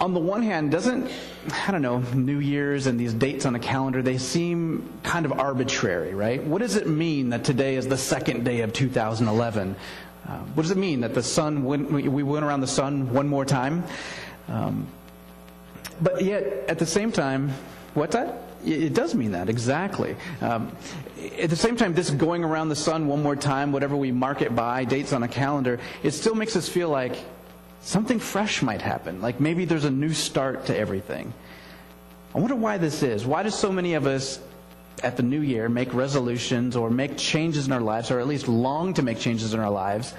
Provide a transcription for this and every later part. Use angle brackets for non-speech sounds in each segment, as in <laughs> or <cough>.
on the one hand, doesn't, I don't know, New Year's and these dates on a calendar, they seem kind of arbitrary, right? What does it mean that today is the second day of 2011? Uh, what does it mean that the sun, went, we went around the sun one more time? Um, but yet, at the same time, what's that? It does mean that, exactly. Um, at the same time, this going around the sun one more time, whatever we mark it by, dates on a calendar, it still makes us feel like something fresh might happen. Like maybe there's a new start to everything. I wonder why this is. Why do so many of us at the new year make resolutions or make changes in our lives, or at least long to make changes in our lives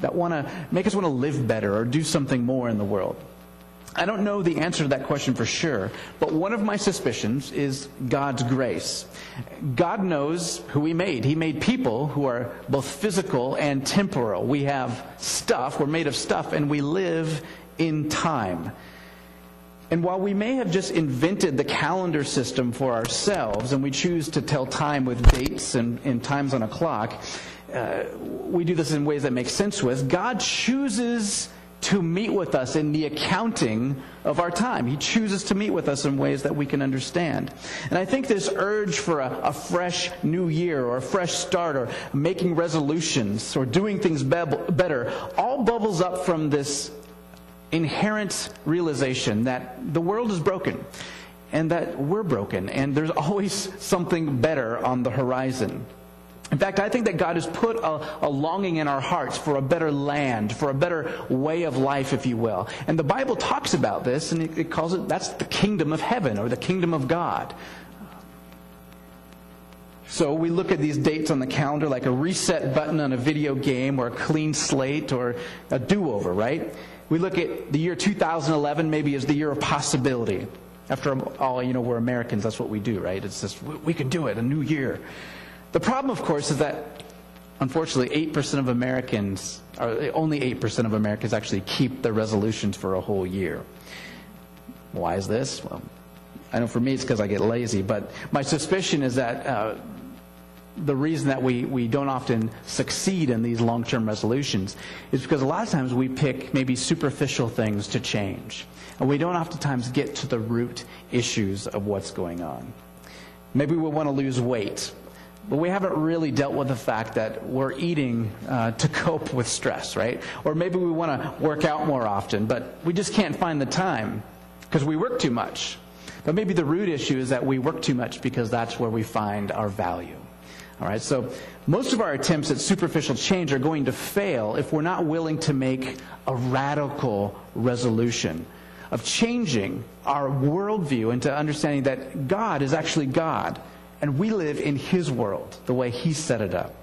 that want to make us want to live better or do something more in the world? I don't know the answer to that question for sure, but one of my suspicions is God's grace. God knows who He made. He made people who are both physical and temporal. We have stuff, we're made of stuff, and we live in time. And while we may have just invented the calendar system for ourselves, and we choose to tell time with dates and, and times on a clock, uh, we do this in ways that make sense us. God chooses to meet with us in the accounting of our time. He chooses to meet with us in ways that we can understand. And I think this urge for a, a fresh new year or a fresh start or making resolutions or doing things be- better all bubbles up from this inherent realization that the world is broken and that we're broken and there's <laughs> always something better on the horizon. In fact, I think that God has put a, a, longing in our hearts for a better land, for a better way of life, if you will. And the Bible talks about this, and it, it calls it that's the kingdom of heaven or the kingdom of God. So we look at these dates on the calendar like a reset button on a video game or a clean slate or a do over, right? We look at the year 2011 maybe as the year of possibility. After all, you know, we're Americans, that's what we do, right? It's just, we can do it, a new year. The problem, of course, is that unfortunately 8% of Americans, or only 8% of Americans actually keep their resolutions for a whole year. Why is this? Well, I know for me it's because I get lazy, but my suspicion is that uh, the reason that we, we don't often succeed in these long term resolutions is because a lot of times we pick maybe superficial things to change. And we don't oftentimes get to the root issues of what's going on. Maybe we want to lose weight. But we haven't really dealt with the fact that we're eating uh, to <laughs> cope with stress, right? Or maybe we want to work out more often, but we just can't find the time because we work too much. But maybe the root issue is that we work too much because that's where we find our value. All right, so most of our attempts at superficial change are going to fail if we're not willing to make a radical resolution of changing our worldview into understanding that God is actually God and we live in His world, the way He set it up.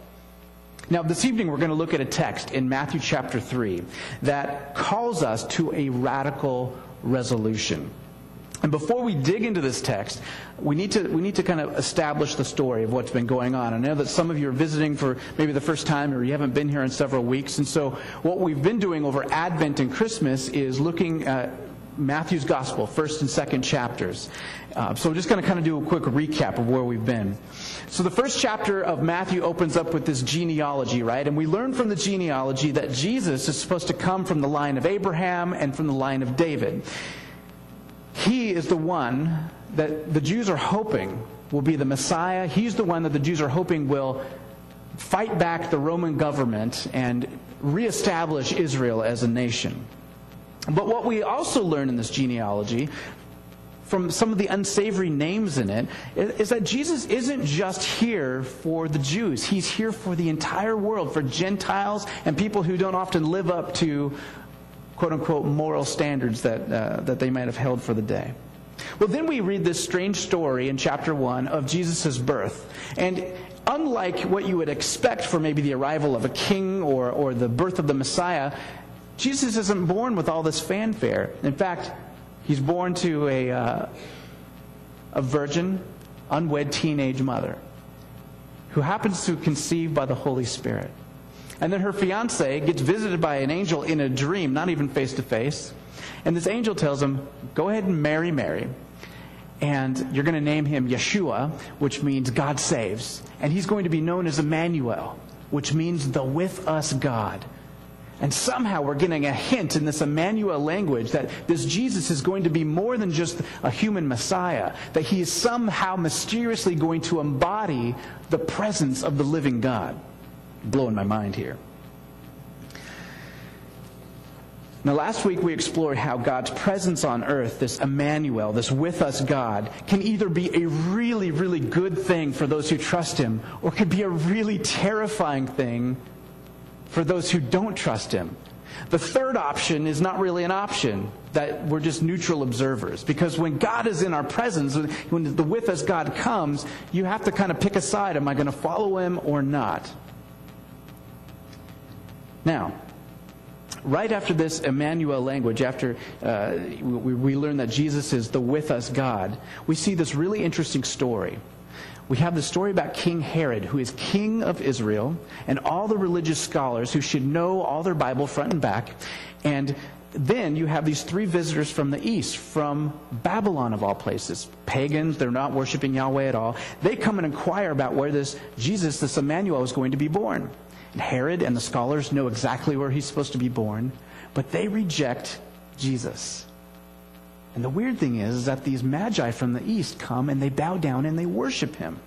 Now, this evening we're going to look at a text in Matthew chapter 3 that calls us to a radical resolution. And before we dig into this text, we need to we need to kind of establish the story of what's been going on. I know that some of you are visiting for maybe the first time or you haven't been here in several weeks. And so what we've been doing over Advent and Christmas is looking at Matthew's Gospel, first and second chapters. Uh, so I'm just going to kind of do a quick recap of where we've been. So the first chapter of Matthew opens up with this genealogy, right? And we learn from the genealogy that Jesus is supposed to come from the line of Abraham and from the line of David. He is the one that the Jews are hoping will be the Messiah. He's the one that the Jews are hoping will fight back the Roman government and reestablish Israel as a nation. But what we also learn in this genealogy from some of the unsavory names in it is that Jesus isn't just here for the Jews. He's here for the entire world, for Gentiles and people who don't often live up to quote unquote moral standards that, uh, that they might have held for the day. Well, then we read this strange story in chapter 1 of Jesus' birth. And unlike what you would expect for maybe the arrival of a king or, or the birth of the Messiah, Jesus isn't born with all this fanfare. In fact, he's born to a, uh, a virgin, unwed teenage mother who happens to conceive by the Holy Spirit. And then her fiance gets visited by an angel in a dream, not even face to face. And this angel tells him, Go ahead and marry Mary. And you're going to name him Yeshua, which means God saves. And he's going to be known as Emmanuel, which means the with us God. And somehow we're getting a hint in this Emmanuel language that this Jesus is going to be more than just a human Messiah, that he is somehow mysteriously going to embody the presence of the living God. Blowing my mind here. Now, last week we explored how God's presence on earth, this Emmanuel, this with us God, can either be a really, really good thing for those who trust Him, or could be a really terrifying thing for those who don't trust Him. The third option is not really an option, that we're just neutral observers. Because when God is in our presence, when the with us God comes, you have to kind of pick a side. Am I going to follow Him or not? Now, right after this Emmanuel language, after uh, we, we learn that Jesus is the with us God, we see this really interesting story. We have the story about King Herod, who is king of Israel, and all the religious scholars who should know all their Bible front and back. And then you have these three visitors from the east, from Babylon of all places. Pagans, they're not worshiping Yahweh at all. They come and inquire about where this Jesus, this Emmanuel, is going to be born. And Herod and the scholars know exactly where he's supposed to be born, but they reject Jesus. And the weird thing is, is that these magi from the east come and they bow down and they worship him.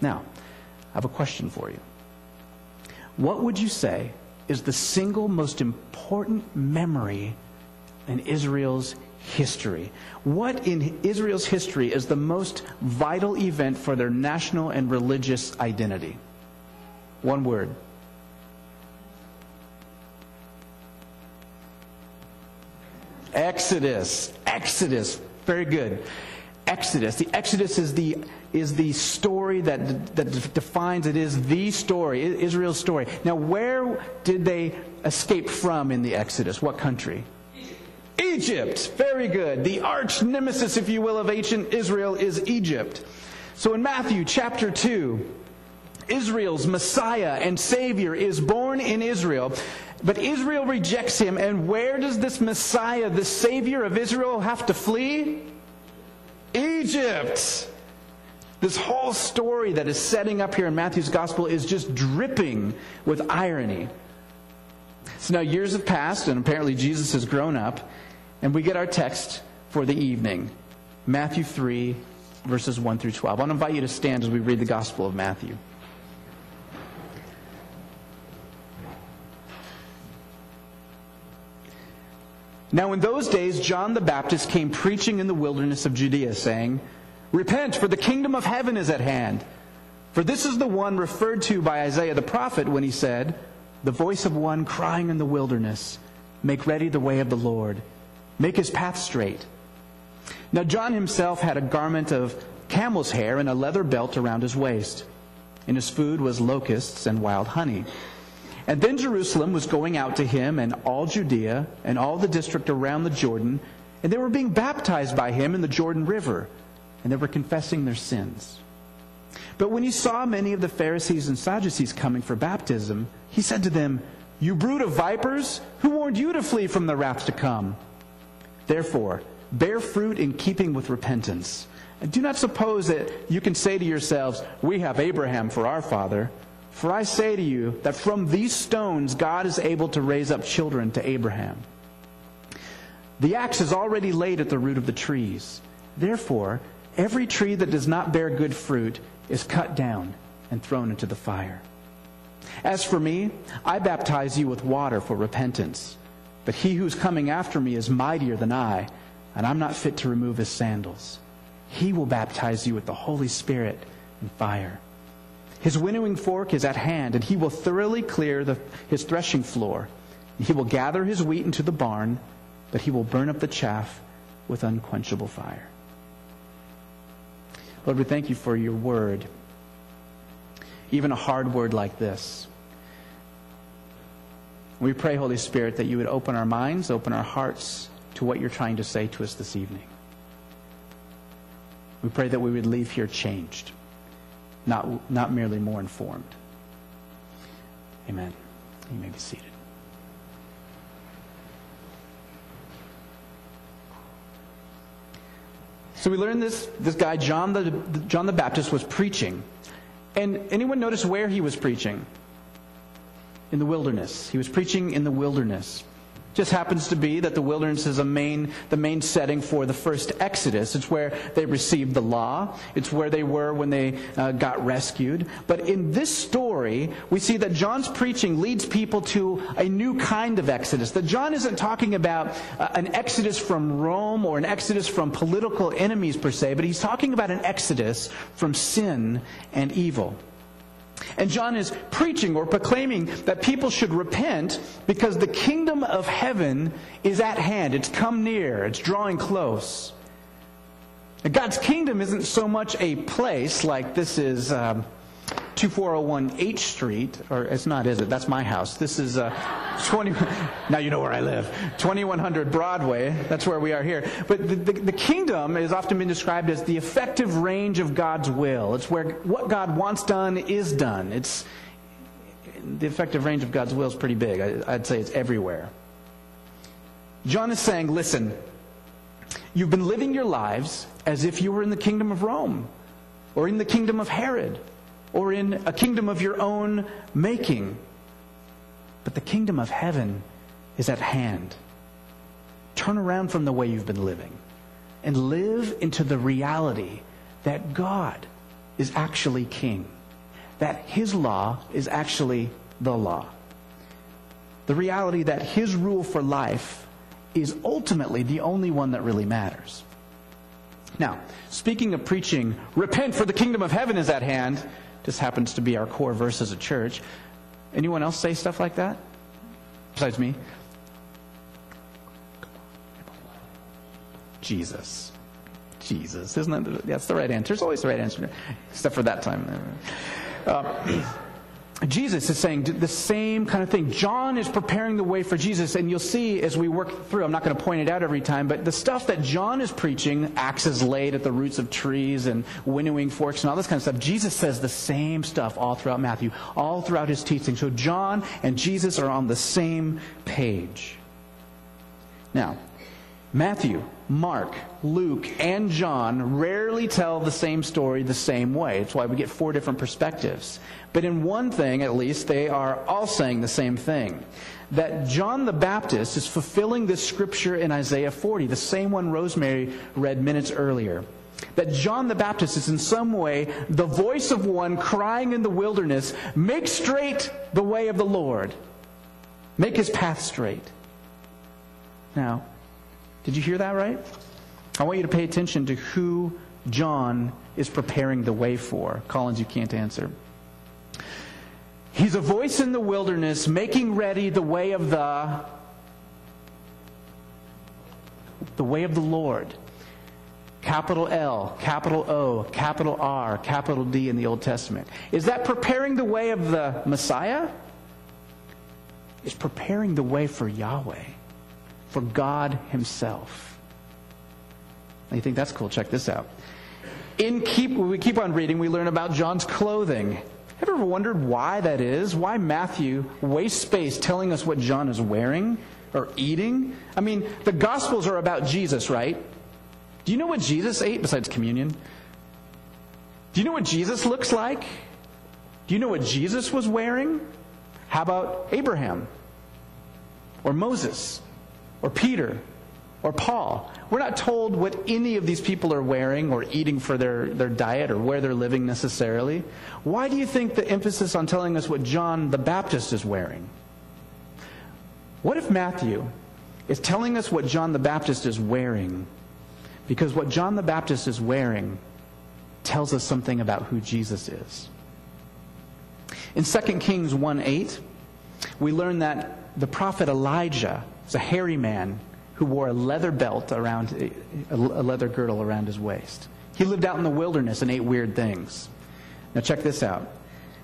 Now, I have a question for you. What would you say is the single most important memory in Israel's history? What in Israel's history is the most vital event for their national and religious identity? One word. Exodus. Exodus. Very good. Exodus. The Exodus is the is the story that that defines it is the story, Israel's story. Now, where did they escape from in the Exodus? What country? Egypt. Very good. The arch nemesis, if you will, of ancient Israel is Egypt. So in Matthew chapter 2, Israel's Messiah and Savior is born in Israel. But Israel rejects him, and where does this Messiah, the Savior of Israel, have to flee? Egypt. This whole story that is setting up here in Matthew's Gospel is just dripping with irony. So now years have passed, and apparently Jesus has grown up, and we get our text for the evening Matthew 3, verses 1 through 12. I want to invite you to stand as we read the Gospel of Matthew. Now, in those days, John the Baptist came preaching in the wilderness of Judea, saying, Repent, for the kingdom of heaven is at hand. For this is the one referred to by Isaiah the prophet when he said, The voice of one crying in the wilderness, Make ready the way of the Lord, make his path straight. Now, John himself had a garment of camel's hair and a leather belt around his waist, and his food was locusts and wild honey. And then Jerusalem was going out to him and all Judea and all the district around the Jordan, and they were being baptized by him in the Jordan River, and they were confessing their sins. But when he saw many of the Pharisees and Sadducees coming for baptism, he said to them, You brood of vipers, who warned you to flee from the wrath to come? Therefore, bear fruit in keeping with repentance. And do not suppose that you can say to yourselves, We have Abraham for our father. For I say to you that from these stones God is able to raise up children to Abraham. The axe is already laid at the root of the trees. Therefore, every tree that does not bear good fruit is cut down and thrown into the fire. As for me, I baptize you with water for repentance. But he who's coming after me is mightier than I, and I'm not fit to remove his sandals. He will baptize you with the Holy Spirit and fire. His winnowing fork is at hand, and he will thoroughly clear the, his threshing floor. He will gather his wheat into the barn, but he will burn up the chaff with unquenchable fire. Lord, we thank you for your word, even a hard word like this. We pray, Holy Spirit, that you would open our minds, open our hearts to what you're trying to say to us this evening. We pray that we would leave here changed not, not merely more informed. Amen. You may be seated. So we learned this, this guy, John the, John the Baptist, was preaching. And anyone notice where he was preaching? in the wilderness. He was preaching in the wilderness. Just happens to be that the wilderness is main, the main setting for the first Exodus. It's where they received the law. It's where they were when they uh, got rescued. But in this story, we see that John's preaching leads people to a new kind of Exodus. That John isn't talking about uh, an Exodus from Rome or an Exodus from political enemies per se, but he's talking about an Exodus from sin and evil. And John is preaching or proclaiming that people should repent because the kingdom of heaven is at hand. It's come near, it's drawing close. And God's kingdom isn't so much a place like this is. Um, 2401 H Street, or it's not, is it? That's my house. This is uh, 20. Now you know where I live. 2100 Broadway. That's where we are here. But the, the, the kingdom has often been described as the effective range of God's will. It's where what God wants done is done. It's the effective range of God's will is pretty big. I, I'd say it's everywhere. John is saying, listen, you've been living your lives as if you were in the kingdom of Rome or in the kingdom of Herod or in a kingdom of your own making. But the kingdom of heaven is at hand. Turn around from the way you've been living and live into the reality that God is actually king, that his law is actually the law. The reality that his rule for life is ultimately the only one that really matters. Now, speaking of preaching, repent for the kingdom of heaven is at hand, just happens to be our core verse as a church. Anyone else say stuff like that? Besides me? Jesus. Jesus. Isn't that the, that's the right answer? It's always the right answer, except for that time. Uh, Jesus is saying the same kind of thing. John is preparing the way for Jesus, and you'll see as we work through, I'm not going to point it out every time, but the stuff that John is preaching, axes laid at the roots of trees and winnowing forks and all this kind of stuff, Jesus says the same stuff all throughout Matthew, all throughout his teaching. So John and Jesus are on the same page. Now, Matthew, Mark, Luke, and John rarely tell the same story the same way. It's why we get four different perspectives. But in one thing, at least, they are all saying the same thing. That John the Baptist is fulfilling this scripture in Isaiah 40, the same one Rosemary read minutes earlier. That John the Baptist is in some way the voice of one crying in the wilderness, Make straight the way of the Lord, make his path straight. Now, did you hear that right? I want you to pay attention to who John is preparing the way for. Collins, you can't answer. He's a voice in the wilderness making ready the way of the the way of the Lord. Capital L, capital O, capital R, capital D in the Old Testament. Is that preparing the way of the Messiah? It's preparing the way for Yahweh for God Himself. You think that's cool? Check this out. In keep, we keep on reading, we learn about John's clothing. Have you ever wondered why that is? Why Matthew wastes space telling us what John is wearing or eating? I mean, the Gospels are about Jesus, right? Do you know what Jesus ate besides communion? Do you know what Jesus looks like? Do you know what Jesus was wearing? How about Abraham? Or Moses? Or Peter or Paul. We're not told what any of these people are wearing or eating for their, their diet or where they're living necessarily. Why do you think the emphasis on telling us what John the Baptist is wearing? What if Matthew is telling us what John the Baptist is wearing? Because what John the Baptist is wearing tells us something about who Jesus is. In 2 Kings 1 8, we learn that the prophet Elijah was a hairy man who wore a leather belt around, a leather girdle around his waist. He lived out in the wilderness and ate weird things. Now, check this out.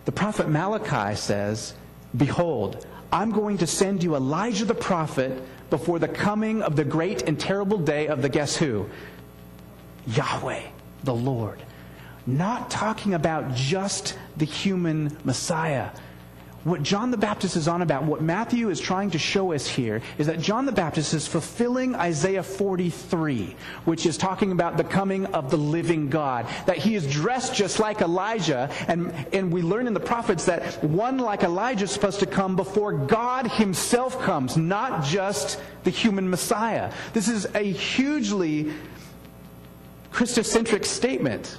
The prophet Malachi says, Behold, I'm going to send you Elijah the prophet before the coming of the great and terrible day of the guess who? Yahweh, the Lord. Not talking about just the human Messiah what John the Baptist is on about, what Matthew is trying to show us here, is that John the Baptist is fulfilling Isaiah 43, which is talking about the coming of the living God. That he is dressed just like Elijah, and, and we learn in the prophets that one like Elijah is supposed to come before God himself comes, not just the human Messiah. This is a hugely Christocentric statement.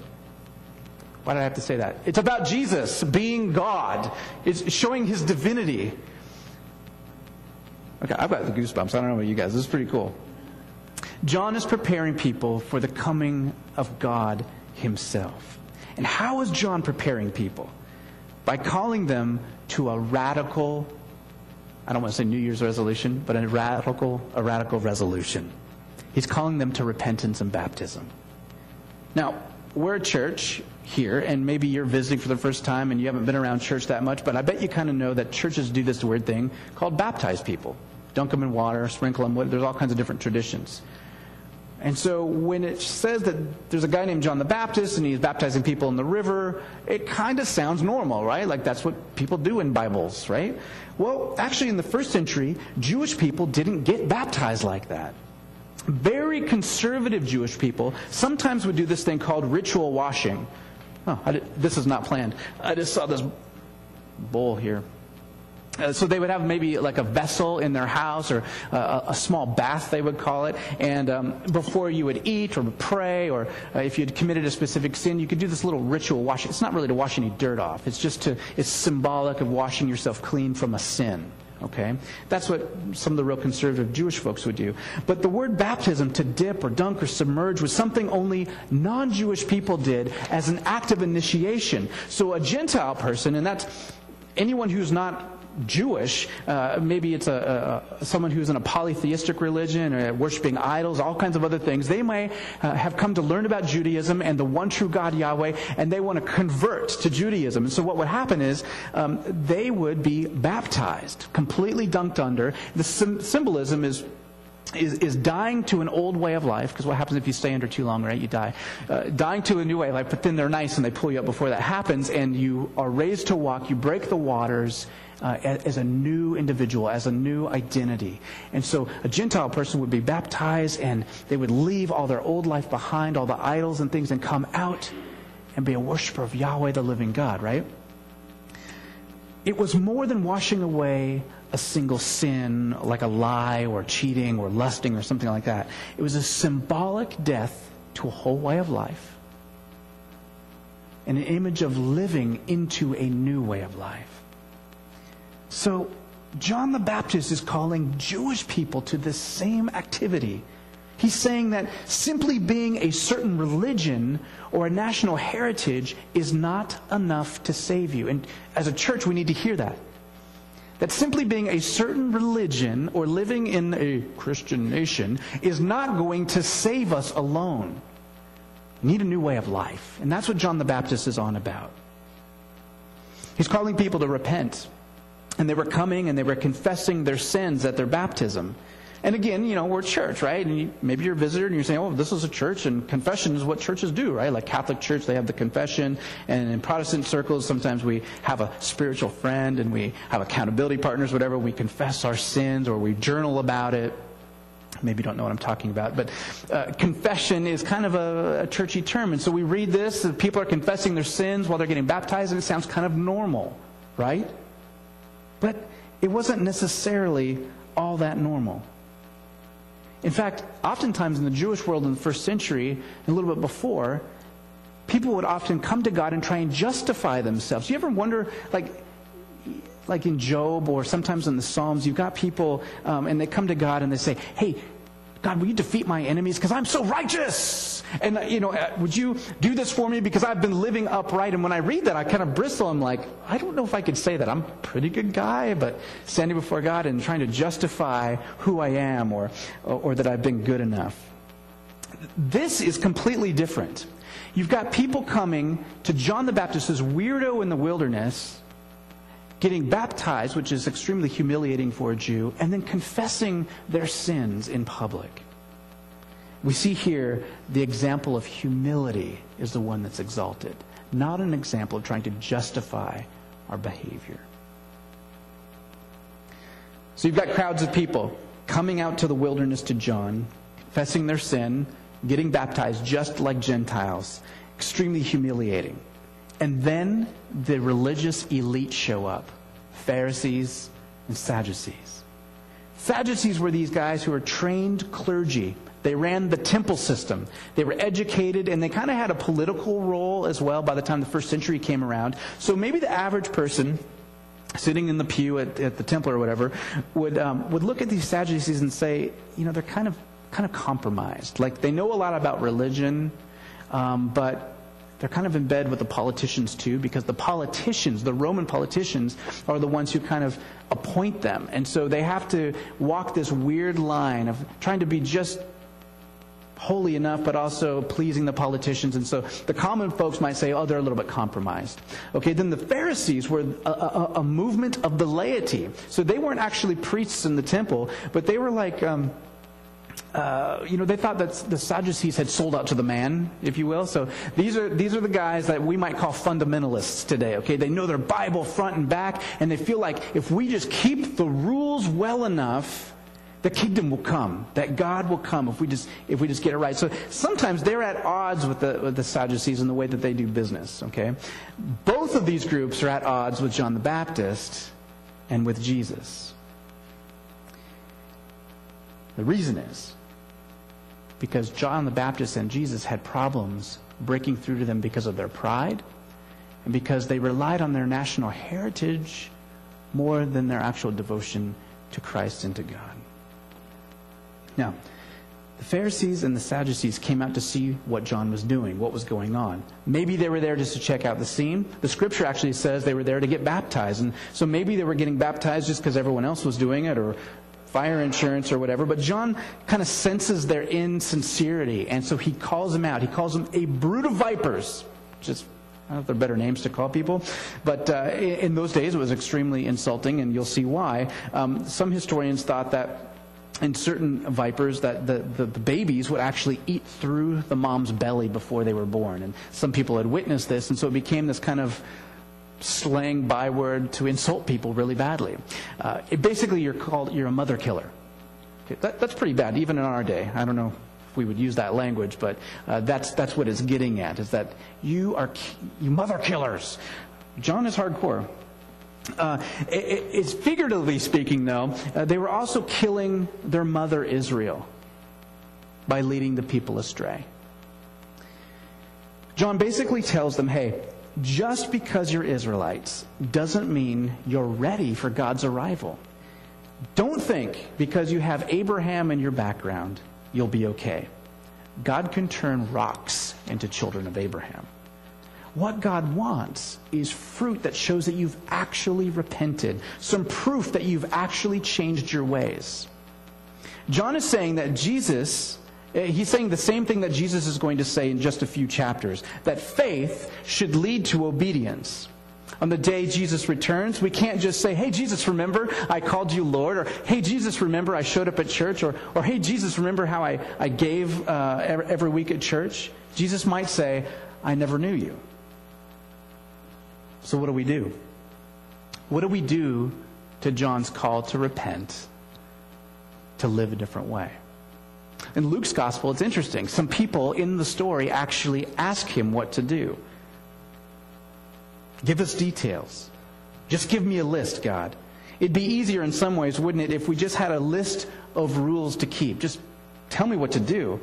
Why did I have to say that? It's about Jesus being God. It's showing his divinity. Okay, I've got the goosebumps. I don't know about you guys. This is pretty cool. John is preparing people for the coming of God himself. And how is John preparing people? By calling them to a radical, I don't want to say New Year's resolution, but a radical, a radical resolution. He's calling them to repentance and baptism. Now, we're a church here, and maybe you're visiting for the first time and you haven't been around church that much, but I bet you kind of know that churches do this weird thing called baptize people. Dunk them in water, sprinkle them, there's all kinds of different traditions. And so when it says that there's a guy named John the Baptist and he's baptizing people in the river, it kind of sounds normal, right? Like that's what people do in Bibles, right? Well, actually, in the first century, Jewish people didn't get baptized like that very conservative Jewish people sometimes would do this thing called ritual washing. Oh, did, this is not planned. I just saw this bowl here. Uh, so they would have maybe like a vessel in their house or uh, a small bath, they would call it. And um, before you would eat or pray or uh, if you had committed a specific sin, you could do this little ritual washing. It's not really to wash any dirt off. It's just to, it's symbolic of washing yourself clean from a sin. Okay? That's what some of the real conservative Jewish folks would do. But the word baptism, to dip or dunk or submerge, was something only non Jewish people did as an act of initiation. So a Gentile person, and that's anyone who's not Jewish, uh, maybe it's a, a, someone who's in a polytheistic religion or worshiping idols, all kinds of other things. They may uh, have come to learn about Judaism and the one true God Yahweh, and they want to convert to Judaism. And so what would happen is um, they would be baptized, completely dunked under. The sim- symbolism is is, is dying to an old way of life, because what happens if you stay under too long, right? You die. Uh, dying to a new way of life, but then they're nice and they pull you up before that happens, and you are raised to walk, you break the waters uh, as a new individual, as a new identity. And so a Gentile person would be baptized, and they would leave all their old life behind, all the idols and things, and come out and be a worshiper of Yahweh, the living God, right? It was more than washing away a single sin, like a lie or cheating or lusting or something like that. It was a symbolic death to a whole way of life and an image of living into a new way of life. So, John the Baptist is calling Jewish people to this same activity. He's saying that simply being a certain religion or a national heritage is not enough to save you. And as a church, we need to hear that that simply being a certain religion or living in a Christian nation is not going to save us alone. We need a new way of life. And that's what John the Baptist is on about. He's calling people to repent. And they were coming and they were confessing their sins at their baptism. And again, you know, we're a church, right? And you, maybe you're a visitor and you're saying, oh, this is a church, and confession is what churches do, right? Like Catholic Church, they have the confession. And in Protestant circles, sometimes we have a spiritual friend and we have accountability partners, whatever. We confess our sins or we journal about it. Maybe you don't know what I'm talking about, but uh, confession is kind of a, a churchy term. And so we read this, people are confessing their sins while they're getting baptized, and it sounds kind of normal, right? But it wasn't necessarily all that normal. In fact, oftentimes in the Jewish world in the first century, and a little bit before, people would often come to God and try and justify themselves. You ever wonder, like, like in Job or sometimes in the Psalms, you've got people um, and they come to God and they say, Hey, God, will you defeat my enemies because I'm so righteous? And, you know, uh, would you do this for me because I've been living upright? And when I read that, I kind of bristle. I'm like, I don't know if I could say that. I'm a pretty good guy, but standing before God and trying to justify who I am or, or, or that I've been good enough. This is completely different. You've got people coming to John the Baptist, this weirdo in the wilderness, getting baptized, which is extremely humiliating for a Jew, and then confessing their sins in public. We see here the example of humility is the one that's exalted, not an example of trying to justify our behavior. So you've got crowds of people coming out to the wilderness to John, confessing their sin, getting baptized just like Gentiles. Extremely humiliating. And then the religious elite show up Pharisees and Sadducees. Sadducees were these guys who were trained clergy. They ran the temple system. They were educated and they kind of had a political role as well by the time the first century came around. So maybe the average person sitting in the pew at, at the temple or whatever would, um, would look at these Sadducees and say, you know, they're kind of, kind of compromised. Like they know a lot about religion, um, but they're kind of in bed with the politicians too, because the politicians, the Roman politicians, are the ones who kind of appoint them. And so they have to walk this weird line of trying to be just holy enough, but also pleasing the politicians. And so the common folks might say, oh, they're a little bit compromised. Okay, then the Pharisees were a, a, a movement of the laity. So they weren't actually priests in the temple, but they were like, um, uh, you know, they thought that the Sadducees had sold out to the man, if you will. So these are these are the guys that we might call fundamentalists today. Okay, they know their Bible front and back, and they feel like if we just keep the rules well enough, the kingdom will come. That God will come if we just if we just get it right. So sometimes they're at odds with the with the Sadducees in the way that they do business. Okay, both of these groups are at odds with John the Baptist and with Jesus. The reason is because John the Baptist and Jesus had problems breaking through to them because of their pride and because they relied on their national heritage more than their actual devotion to Christ and to God. Now, the Pharisees and the Sadducees came out to see what John was doing, what was going on. Maybe they were there just to check out the scene. The scripture actually says they were there to get baptized. And so maybe they were getting baptized just because everyone else was doing it or fire insurance or whatever. But John kind of senses their insincerity, and so he calls them out. He calls them a brood of vipers, just I don't know if there are better names to call people, but uh, in those days it was extremely insulting, and you'll see why. Um, some historians thought that in certain vipers that the, the, the, babies would actually eat through the mom's belly before they were born. And some people had witnessed this, and so it became this kind of slang byword to insult people really badly. Uh, it, basically, you're called you're a mother killer. Okay, that, that's pretty bad, even in our day. I don't know if we would use that language, but uh, that's that's what it's getting at. Is that you are you mother killers? John is hardcore. Uh, it, it's figuratively speaking, though, uh, they were also killing their mother Israel by leading the people astray. John basically tells them, hey, just because you're Israelites doesn't mean you're ready for God's arrival. Don't think because you have Abraham in your background, you'll be okay. God can turn rocks into children of Abraham. What God wants is fruit that shows that you've actually repented, some proof that you've actually changed your ways. John is saying that Jesus Eh, he's saying the same thing that Jesus is going to say in just a few chapters that faith should lead to obedience. On the day Jesus returns, we can't just say, Hey, Jesus, remember I called you Lord? Or, Hey, Jesus, remember I showed up at church? Or, or Hey, Jesus, remember how I, I gave uh, every, every week at church? Jesus might say, I never knew you. So, what do we do? What do we do to John's call to repent, to live a different way? In Luke's gospel, it's interesting. Some people in the story actually ask him what to do. Give us details. Just give me a list, God. It'd be easier in some ways, wouldn't it, if we just had a list of rules to keep? Just tell me what to do.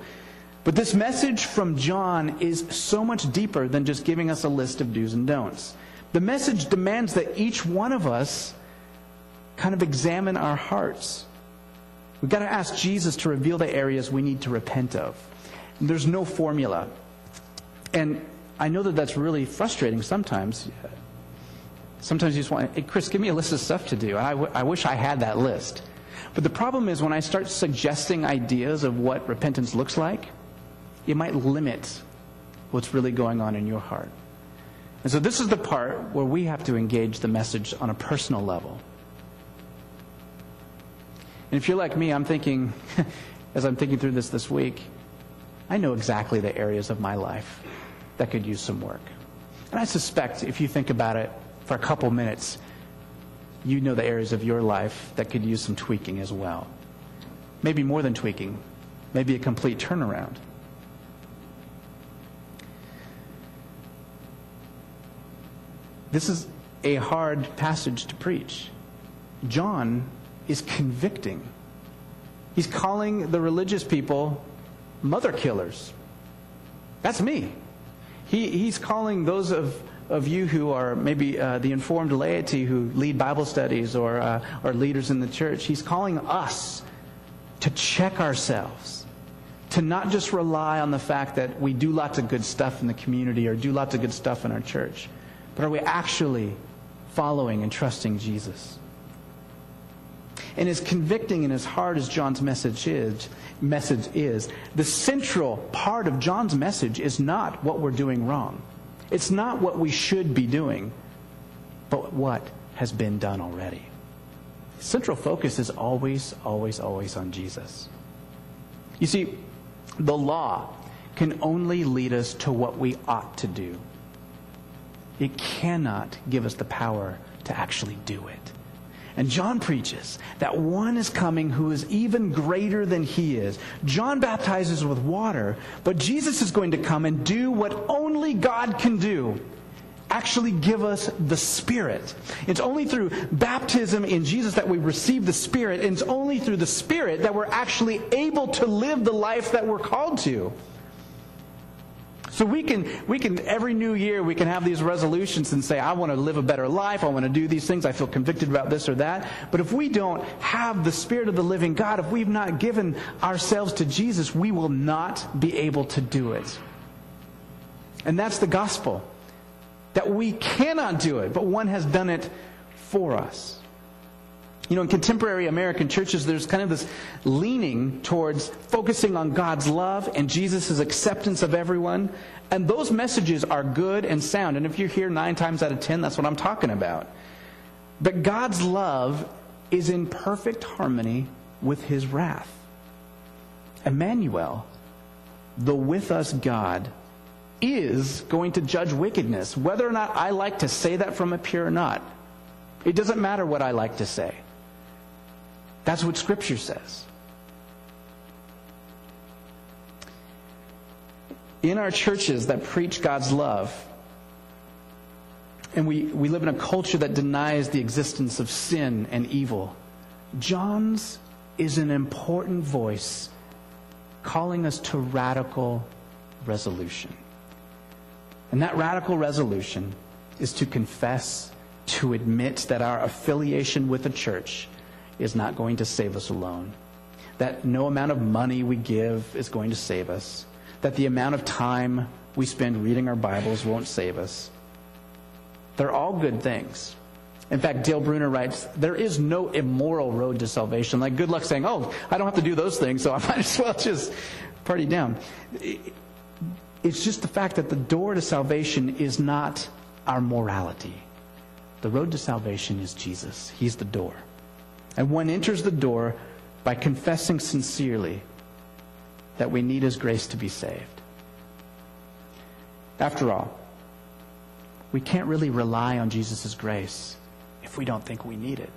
But this message from John is so much deeper than just giving us a list of do's and don'ts. The message demands that each one of us kind of examine our hearts. We've got to ask Jesus to reveal the areas we need to repent of. There's no formula. And I know that that's really frustrating sometimes. Sometimes you just want, hey, Chris, give me a list of stuff to do. I, w- I wish I had that list. But the problem is when I start suggesting ideas of what repentance looks like, it might limit what's really going on in your heart. And so this is the part where we have to engage the message on a personal level. And if you're like me, I'm thinking, <laughs> as I'm thinking through this this week, I know exactly the areas of my life that could use some work. And I suspect if you think about it for a couple minutes, you know the areas of your life that could use some tweaking as well. Maybe more than tweaking, maybe a complete turnaround. This is a hard passage to preach. John is convicting. He's calling the religious people mother killers. That's me. He, he's calling those of, of you who are maybe uh, the informed laity who lead Bible studies or, uh, or leaders in the church, he's calling us to check ourselves, to not just rely on the fact that we do lots of good stuff in the community or do lots of good stuff in our church, but are we actually following and trusting Jesus? And as convicting and as hard as John's message is, message is, the central part of John's message is not what we're doing wrong. It's not what we should be doing, but what has been done already. Central focus is always, always, always on Jesus. You see, the law can only lead us to what we ought to do. It cannot give us the power to actually do it. And John preaches that one is coming who is even greater than he is. John baptizes with water, but Jesus is going to come and do what only God can do actually give us the Spirit. It's only through baptism in Jesus that we receive the Spirit, and it's only through the Spirit that we're actually able to live the life that we're called to. So we can, we can, every new year, we can have these resolutions and say, I want to live a better life. I want to do these things. I feel convicted about this or that. But if we don't have the Spirit of the living God, if we've not given ourselves to Jesus, we will not be able to do it. And that's the gospel. That we cannot do it, but one has done it for us. You know, in contemporary American churches, there's kind of this leaning towards focusing on God's love and Jesus' acceptance of everyone. And those messages are good and sound. And if you're here nine times out of ten, that's what I'm talking about. But God's love is in perfect harmony with his wrath. Emmanuel, the with us God, is going to judge wickedness, whether or not I like to say that from up here or not. It doesn't matter what I like to say. That's what Scripture says. In our churches that preach God's love, and we, we live in a culture that denies the existence of sin and evil, John's is an important voice calling us to radical resolution. And that radical resolution is to confess, to admit that our affiliation with the church is not going to save us alone. That no amount of money we give is going to save us. That the amount of time we spend reading our Bibles won't save us. They're all good things. In fact, Dale Bruner writes, there is no immoral road to salvation. Like, good luck saying, oh, I don't have to do those things, so I <laughs> might as well just party down. It's just the fact that the door to salvation is not our morality. The road to salvation is Jesus. He's the door. And one enters the door by confessing sincerely that we need His grace to be saved. After all, we can't really rely on Jesus' grace if we don't think we need it.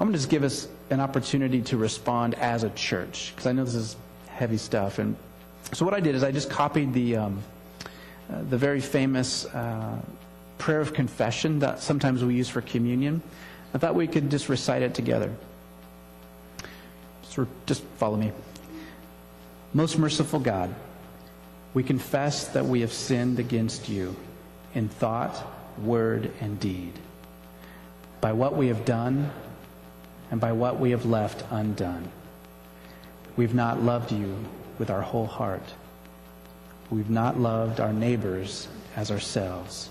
I'm going to just give us an opportunity to respond as a church because I know this is heavy stuff. And so what I did is I just copied the um, uh, the very famous uh, prayer of confession that sometimes we use for communion. I thought we could just recite it together. So just follow me. Most merciful God, we confess that we have sinned against you in thought, word, and deed, by what we have done and by what we have left undone. We've not loved you with our whole heart. We've not loved our neighbors as ourselves.